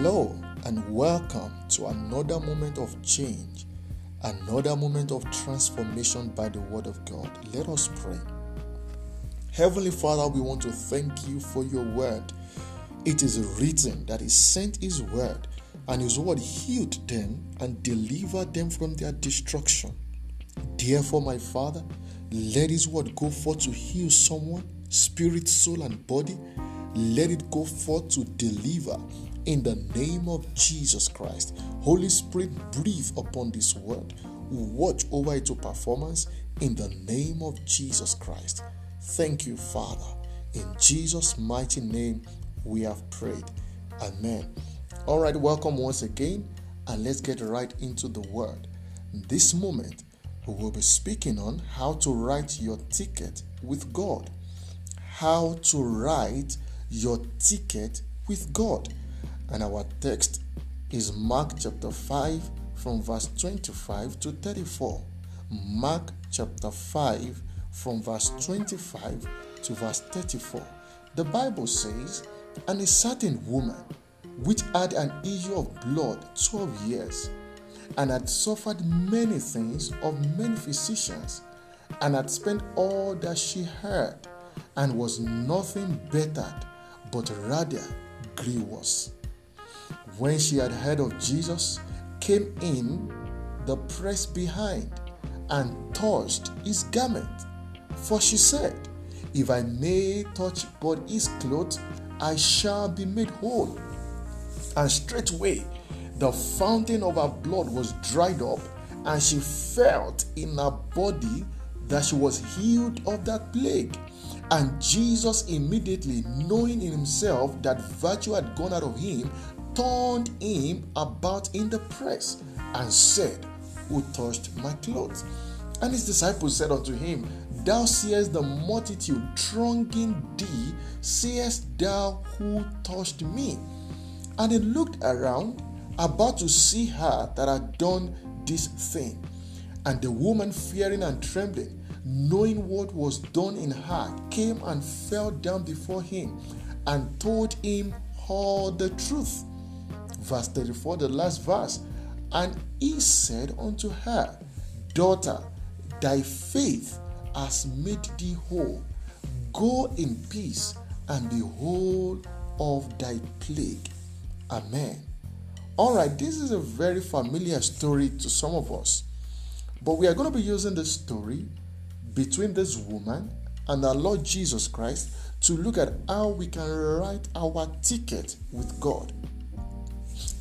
Hello, and welcome to another moment of change, another moment of transformation by the Word of God. Let us pray. Heavenly Father, we want to thank you for your word. It is written that He sent His word, and His word healed them and delivered them from their destruction. Therefore, my Father, let His word go forth to heal someone, spirit, soul, and body. Let it go forth to deliver in the name of Jesus Christ. Holy Spirit, breathe upon this word. Watch over it to performance in the name of Jesus Christ. Thank you, Father. In Jesus' mighty name, we have prayed. Amen. All right, welcome once again, and let's get right into the word. This moment, we will be speaking on how to write your ticket with God. How to write your ticket with God. And our text is Mark chapter 5 from verse 25 to 34. Mark chapter 5 from verse 25 to verse 34. The Bible says, And a certain woman which had an issue of blood 12 years, and had suffered many things of many physicians, and had spent all that she had, and was nothing bettered, but rather grew worse. When she had heard of Jesus, came in the press behind and touched his garment. For she said, If I may touch but his clothes, I shall be made whole. And straightway the fountain of her blood was dried up, and she felt in her body that she was healed of that plague. And Jesus, immediately knowing in himself that virtue had gone out of him, turned him about in the press and said, Who touched my clothes? And his disciples said unto him, Thou seest the multitude thronging thee, seest thou who touched me? And he looked around, about to see her that had done this thing. And the woman, fearing and trembling, knowing what was done in her, came and fell down before him and told him all the truth. Verse 34, the last verse. And he said unto her, Daughter, thy faith has made thee whole. Go in peace and be whole of thy plague. Amen. All right, this is a very familiar story to some of us, but we are going to be using this story between this woman and our Lord Jesus Christ to look at how we can write our ticket with God.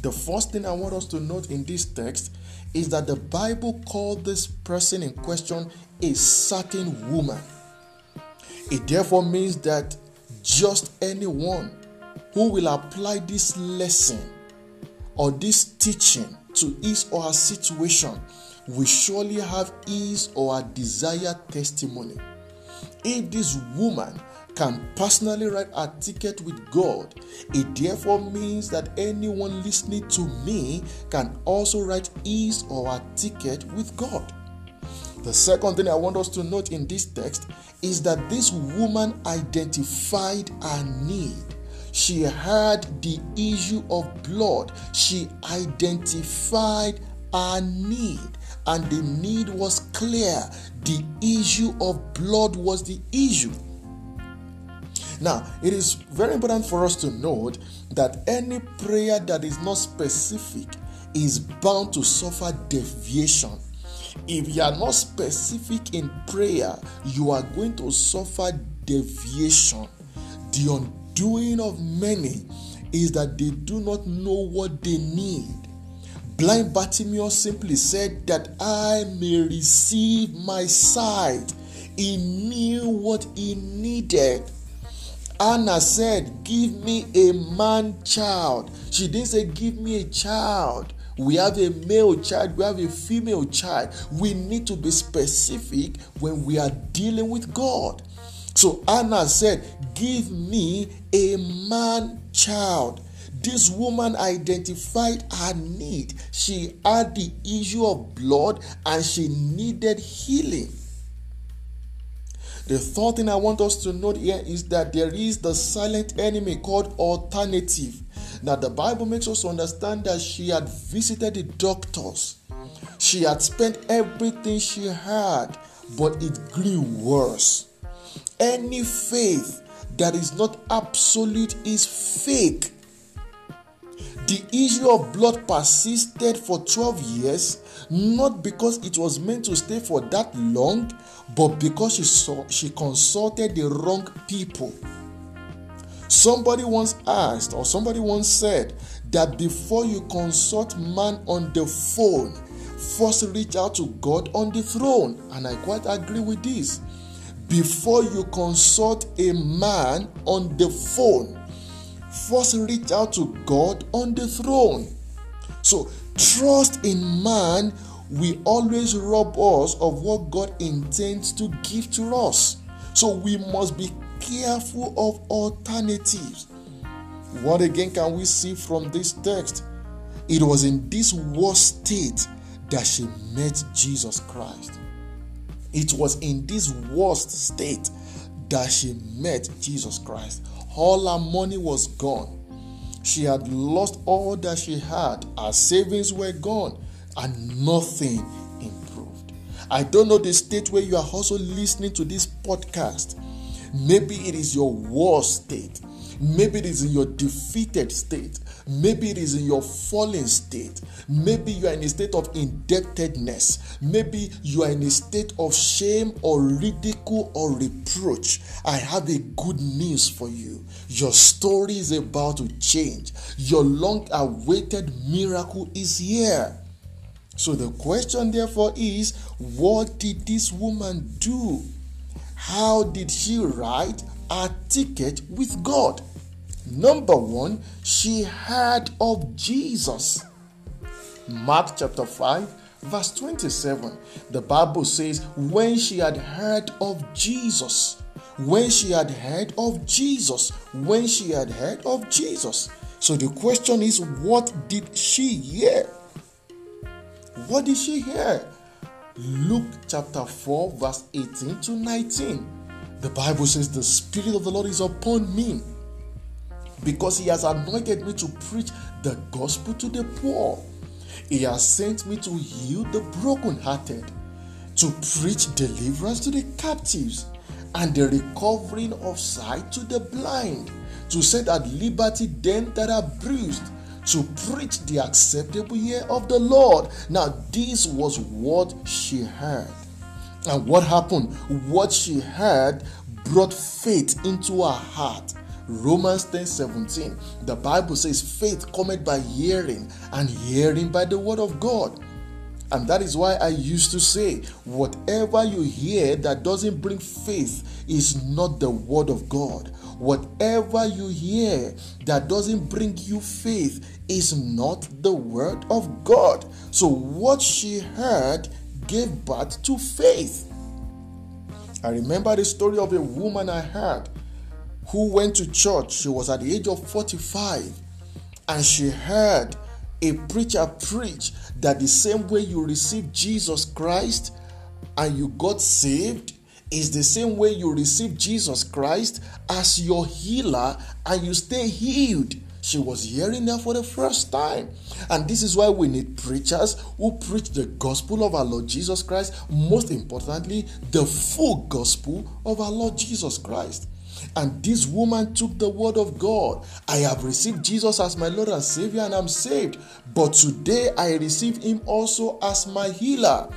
The first thing I want us to note in this text is that the Bible called this person in question a certain woman. It therefore means that just anyone who will apply this lesson or this teaching to his or her situation will surely have his or her desired testimony. If this woman can personally write a ticket with God, it therefore means that anyone listening to me can also write his or her ticket with God. The second thing I want us to note in this text is that this woman identified her need. She had the issue of blood. She identified her need, and the need was clear. The issue of blood was the issue. Now, it is very important for us to note that any prayer that is not specific is bound to suffer deviation. If you are not specific in prayer, you are going to suffer deviation. The undoing of many is that they do not know what they need. Blind Bartimaeus simply said that I may receive my sight. He knew what he needed. Hannah said, Give me a man child. She didn't say, Give me a child. We have a male child, we have a female child. We need to be specific when we are dealing with God. So Hannah said, Give me a man child. This woman identified her need. She had the issue of blood and she needed healing. The third thing I want us to note here is that there is the silent enemy called alternative. Now, the Bible makes us understand that she had visited the doctors, she had spent everything she had, but it grew worse. Any faith that is not absolute is fake. The issue of blood persisted for 12 years, not because it was meant to stay for that long, but because she saw she consulted the wrong people. Somebody once asked, or somebody once said, that before you consult man on the phone, first reach out to God on the throne. And I quite agree with this. Before you consult a man on the phone, first reach out to God on the throne. So, trust in man will always rob us of what God intends to give to us. So, we must be careful of alternatives. What again can we see from this text? It was in this worst state that she met Jesus Christ. It was in this worst state that she met Jesus Christ. All her money was gone. She had lost all that she had. Her savings were gone, and nothing improved. I don't know the state where you are also listening to this podcast. Maybe it is your worst state. Maybe it is in your defeated state. Maybe it is in your fallen state. Maybe you are in a state of indebtedness. Maybe you are in a state of shame or ridicule or reproach. I have a good news for you. Your story is about to change. Your long awaited miracle is here. So the question, therefore, is what did this woman do? How did she write a ticket with God? Number one, she heard of Jesus. Mark chapter 5, verse 27. The Bible says, When she had heard of Jesus, when she had heard of Jesus, when she had heard of Jesus. So the question is, what did she hear? What did she hear? Luke chapter 4, verse 18 to 19. The Bible says, The Spirit of the Lord is upon me because He has anointed me to preach the gospel to the poor. He has sent me to heal the brokenhearted, to preach deliverance to the captives, and the recovering of sight to the blind, to set at liberty them that are bruised to preach the acceptable year of the Lord. Now, this was what she heard. And what happened? What she heard brought faith into her heart. Romans 10 17. The Bible says, Faith cometh by hearing, and hearing by the word of God. And that is why I used to say, whatever you hear that doesn't bring faith is not the word of God. Whatever you hear that doesn't bring you faith is not the word of God. So, what she heard gave birth to faith. I remember the story of a woman I heard who went to church. She was at the age of 45 and she heard a preacher preach that the same way you received Jesus Christ and you got saved is the same way you receive Jesus Christ as your healer and you stay healed. She was hearing that for the first time. And this is why we need preachers who preach the gospel of our Lord Jesus Christ. Most importantly, the full gospel of our Lord Jesus Christ. And this woman took the word of God. I have received Jesus as my Lord and Savior, and I'm saved. But today I receive Him also as my healer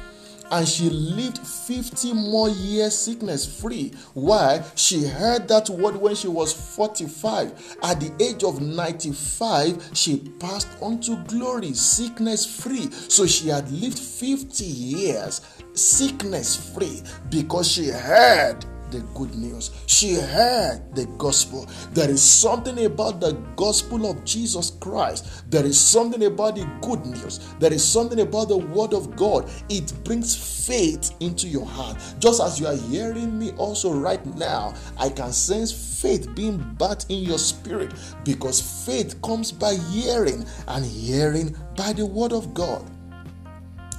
and she lived 50 more years sickness free. Why? She heard that word when she was 45. At the age of 95, she passed on to glory, sickness free. So she had lived 50 years sickness free because she heard the good news. She heard the gospel. There is something about the gospel of Jesus Christ. There is something about the good news. There is something about the word of God. It brings faith into your heart. Just as you are hearing me also right now, I can sense faith being birthed in your spirit because faith comes by hearing and hearing by the word of God.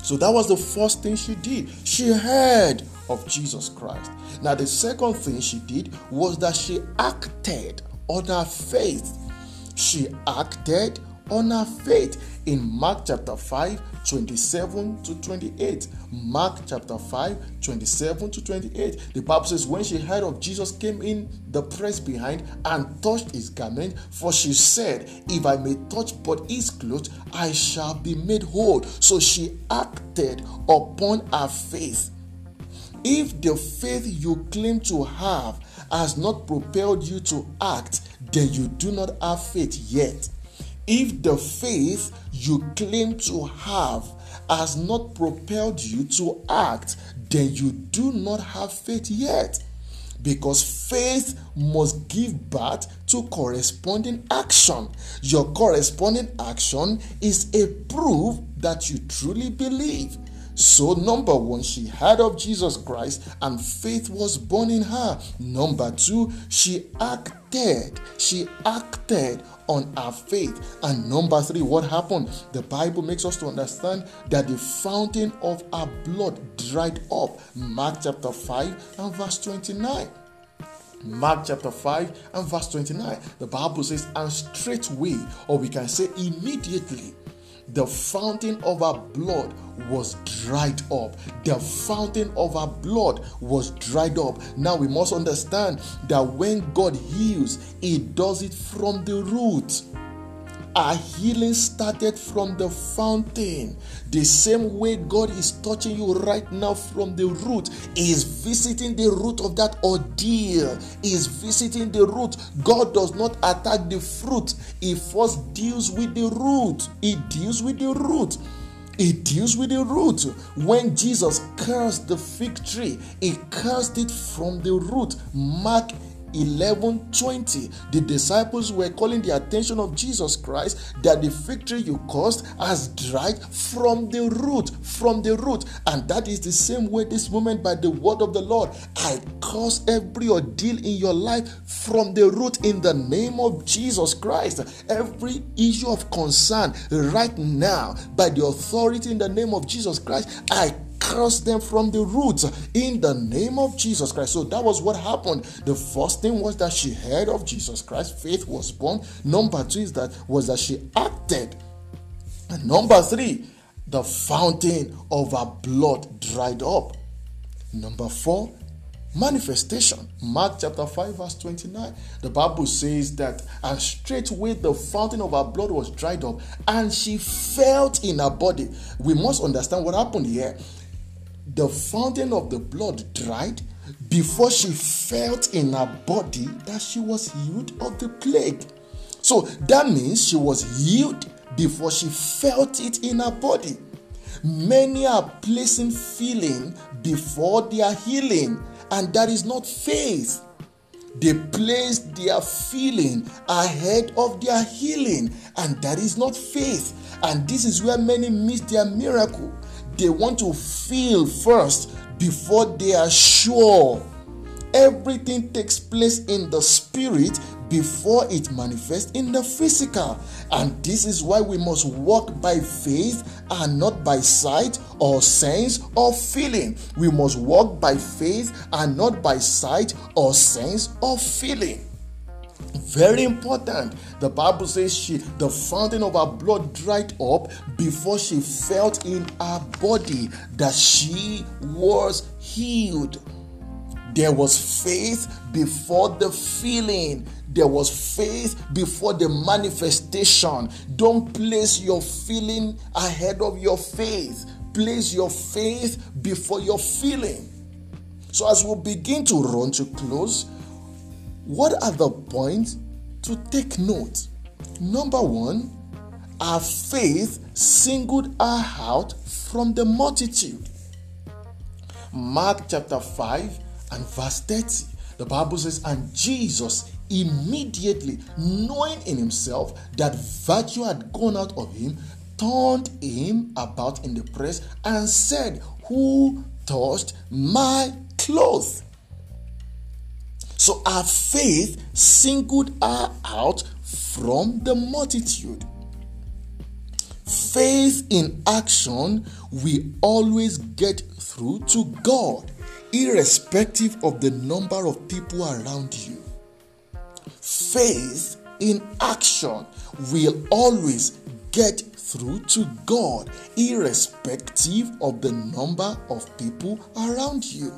So that was the first thing she did. She heard of Jesus Christ. Now, the second thing she did was that she acted on her faith. she acted on her faith in Mark chapter 5, 27 to 28. Mark chapter 5, 27 to 28. The Bible says, When she heard of Jesus, came in the press behind and touched his garment, for she said, If I may touch but his clothes, I shall be made whole. So she acted upon her faith. If the faith you claim to have has not propelled you to act, then you do not have faith yet. If the faith you claim to have has not propelled you to act, then you do not have faith yet. Because faith must give birth to corresponding action. Your corresponding action is a proof that you truly believe. So, number one, she heard of Jesus Christ and faith was born in her. Number two, she acted. She acted on her faith. And number three, what happened? The Bible makes us to understand that the fountain of her blood dried up. Mark chapter 5 and verse 29. Mark chapter 5 and verse 29. The Bible says, and straightway, or we can say immediately, the fountain of our blood was dried up. The fountain of our blood was dried up. Now we must understand that when God heals, He does it from the root. Our healing started from the fountain. The same way God is touching you right now from the root, is visiting the root of that ordeal. Is visiting the root. God does not attack the fruit, He first deals with the root. He deals with the root. He deals with the root. When Jesus cursed the fig tree, he cursed it from the root. Mark 11 20 the disciples were calling the attention of jesus christ that the victory you caused has dried from the root from the root. And that is the same way this moment by the word of the lord. I cause every ordeal in your life from the root in the name of jesus christ. Every issue of concern right now by the authority in the name of jesus christ i curse them from the roots in the name of Jesus Christ. So that was what happened. The first thing was that she heard of Jesus Christ, faith was born. Number two is that was that she acted. And number three, the fountain of her blood dried up. Number four, manifestation. Mark chapter 5, verse 29. The Bible says that, and straightway the fountain of her blood was dried up, and she felt in her body. We must understand what happened here the fountain of the blood dried before she felt in her body that she was healed of the plague. So that means she was healed before she felt it in her body. Many are placing feeling before their healing, and that is not faith. They place their feeling ahead of their healing, and that is not faith. And this is where many miss their miracle they want to feel first before they are sure. Everything takes place in the spirit before it manifests in the physical. And this is why we must walk by faith and not by sight or sense or feeling. We must walk by faith and not by sight or sense or feeling. Very important. The Bible says she the fountain of her blood dried up before she felt in her body that she was healed. There was faith before the feeling. There was faith before the manifestation. Don't place your feeling ahead of your faith. Place your faith before your feeling. So, as we begin to run to close, what are the points to take note? Number one, our faith singled her out from the multitude. Mark chapter 5 and verse 30. The Bible says, And Jesus immediately, knowing in himself that virtue had gone out of him, turned him about in the press and said, Who touched my clothes? So our faith singled her out from the multitude. Faith in action we always get through to God, irrespective of the number of people around you. Faith in action will always get through to God, irrespective of the number of people around you.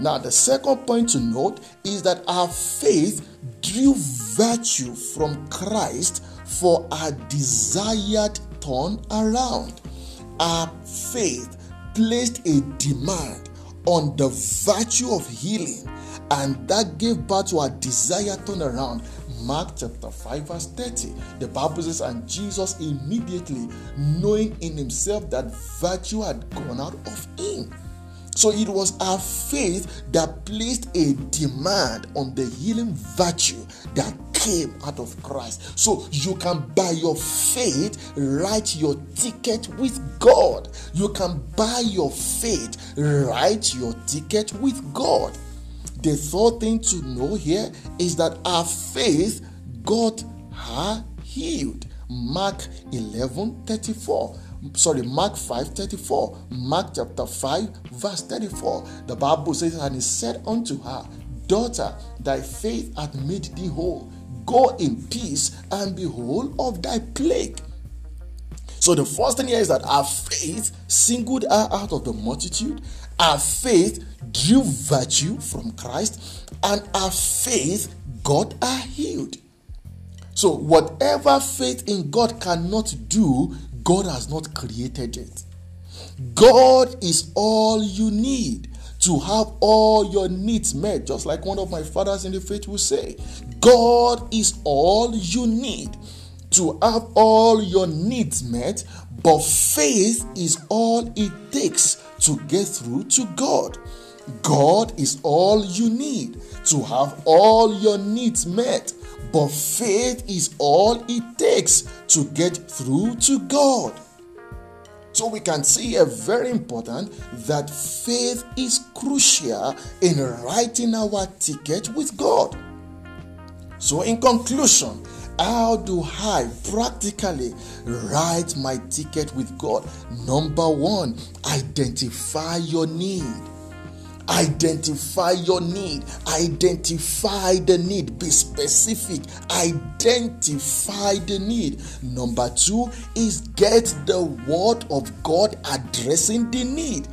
Now, the second point to note is that our faith drew virtue from Christ for our desired turn around. Our faith placed a demand on the virtue of healing, and that gave birth to our desired turnaround. Mark chapter 5, verse 30. The Bible says, And Jesus immediately, knowing in himself that virtue had gone out of him, so it was our faith that placed a demand on the healing virtue that came out of Christ. So you can, by your faith, write your ticket with God. You can, by your faith, write your ticket with God. The third thing to know here is that our faith got her healed. Mark 11 34 sorry, Mark 5 34. Mark chapter 5, verse 34. The Bible says, And he said unto her, Daughter, thy faith hath made thee whole. Go in peace and be whole of thy plague. So the first thing here is that our faith singled her out of the multitude. Our faith drew virtue from Christ, and our faith got her healed. So, whatever faith in God cannot do, God has not created it. God is all you need to have all your needs met, just like one of my fathers in the faith will say. God is all you need to have all your needs met, but faith is all it takes to get through to God. God is all you need to have all your needs met, but faith is all it takes to get through to God. So we can see a very important that faith is crucial in writing our ticket with God. So in conclusion, how do I practically write my ticket with God? Number one, identify your need. Identify your need. Identify the need. Be specific. Identify the need. Number two is get the word of God addressing the need.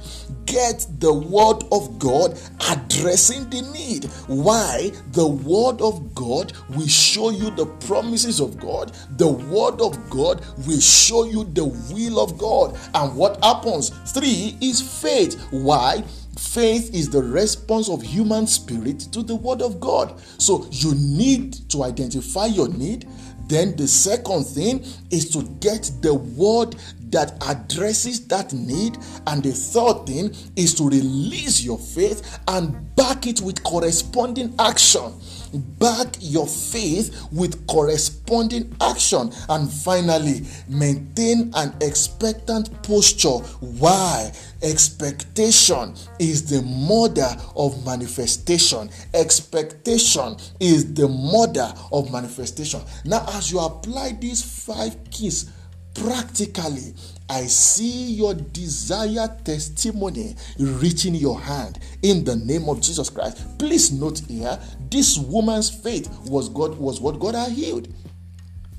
Get the word of God addressing the need. Why? The word of God will show you the promises of God. The word of God will show you the will of God. And what happens? Three is faith. Why? Faith is the response of human spirit to the word of God. So you need to identify your need. Then the second thing is to get the word that addresses that need. And the third thing is to release your faith and back it with corresponding action back your faith with corresponding action. And finally, maintain an expectant posture. Why? Expectation is the mother of manifestation. Expectation is the mother of manifestation. Now, as you apply these five keys practically, I see your desired testimony reaching your hand in the name of Jesus Christ. Please note here, this woman's faith was God was what God had healed.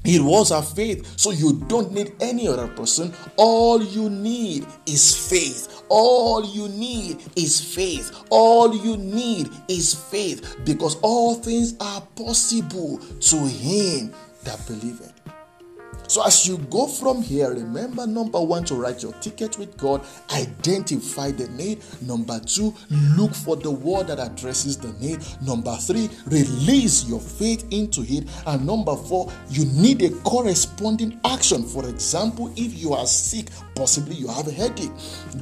It was her faith. So you don't need any other person. All you need is faith. All you need is faith. All you need is faith because all things are possible to him that believeth. So, as you go from here, remember number one, to write your ticket with God, identify the need. Number two, look for the word that addresses the need. Number three, release your faith into it. And number four, you need a corresponding action. For example, if you are sick, possibly you have a headache,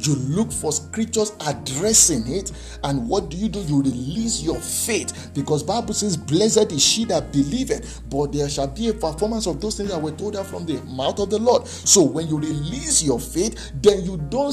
you look for scriptures addressing it. And what do you do? You release your faith because Bible says, Blessed is she that believeth, but there shall be a performance of those things that were told her from the mouth of the Lord. So when you release your faith, then you don't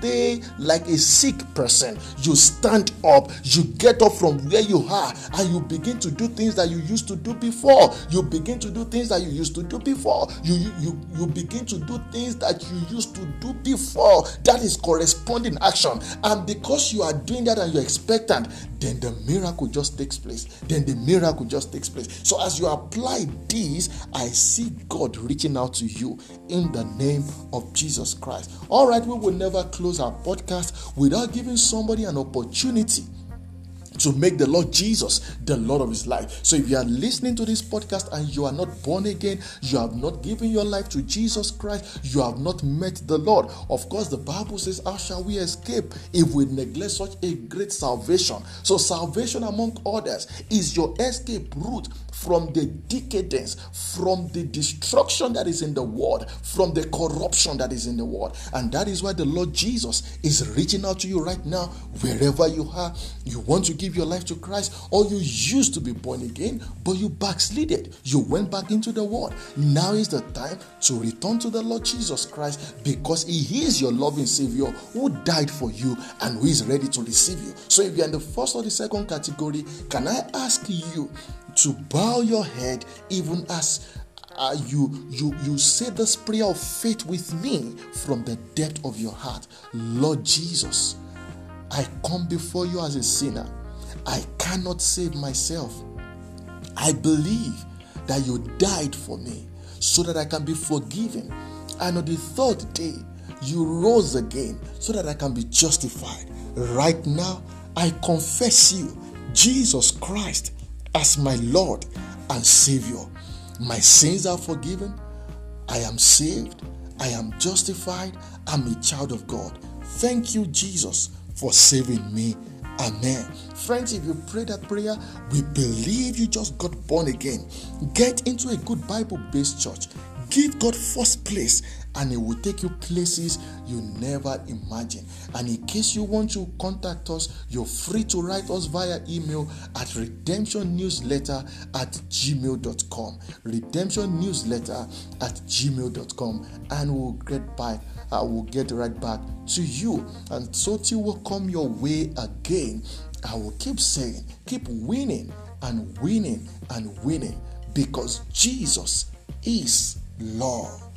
stay like a sick person. You stand up, you get up from where you are, and you begin to do things that you used to do before. You begin to do things that you used to do before. You you you, you begin to do things that you used to do before. That is corresponding action. And because you are doing that and you're expectant, then the miracle just takes place. Then the miracle just takes place. So as you apply this, I see God reaching out to you in the name of Jesus Christ. All right, we will never close our podcast without giving somebody an opportunity to make the Lord Jesus the Lord of his life. So if you are listening to this podcast and you are not born again, you have not given your life to Jesus Christ, you have not met the Lord. Of course, the Bible says, How shall we escape if we neglect such a great salvation? So, salvation, among others, is your escape route from the decadence, from the destruction that is in the world, from the corruption that is in the world. And that is why the Lord Jesus is reaching out to you right now, wherever you are. You want to give your life to Christ, or you used to be born again, but you backslided. You went back into the world. Now is the time to return to the Lord Jesus Christ because He is your loving Savior who died for you and who is ready to receive you. So if you're in the first or the second category, can I ask you to bow your head even as uh, you you you say this prayer of faith with me from the depth of your heart. Lord jesus i come before you as a sinner. I cannot save myself. I believe that you died for me so that i can be forgiven. And on the third day you rose again so that i can be justified. Right now i confess you jesus christ as my Lord and Savior. My sins are forgiven. I am saved. I am justified. I'm a child of God. Thank you, Jesus, for saving me. Amen. Friends, if you pray that prayer, we believe you just got born again. Get into a good Bible based church. Give God first place and it will take you places you never imagine. And in case you want to contact us, you're free to write us via email at redemptionnewsletter at gmail.com. Redemption newsletter at gmail.com, and we'll get back. I uh, will get right back to you, and so till will come your way again. I will keep saying, keep winning and winning and winning because Jesus is Lord.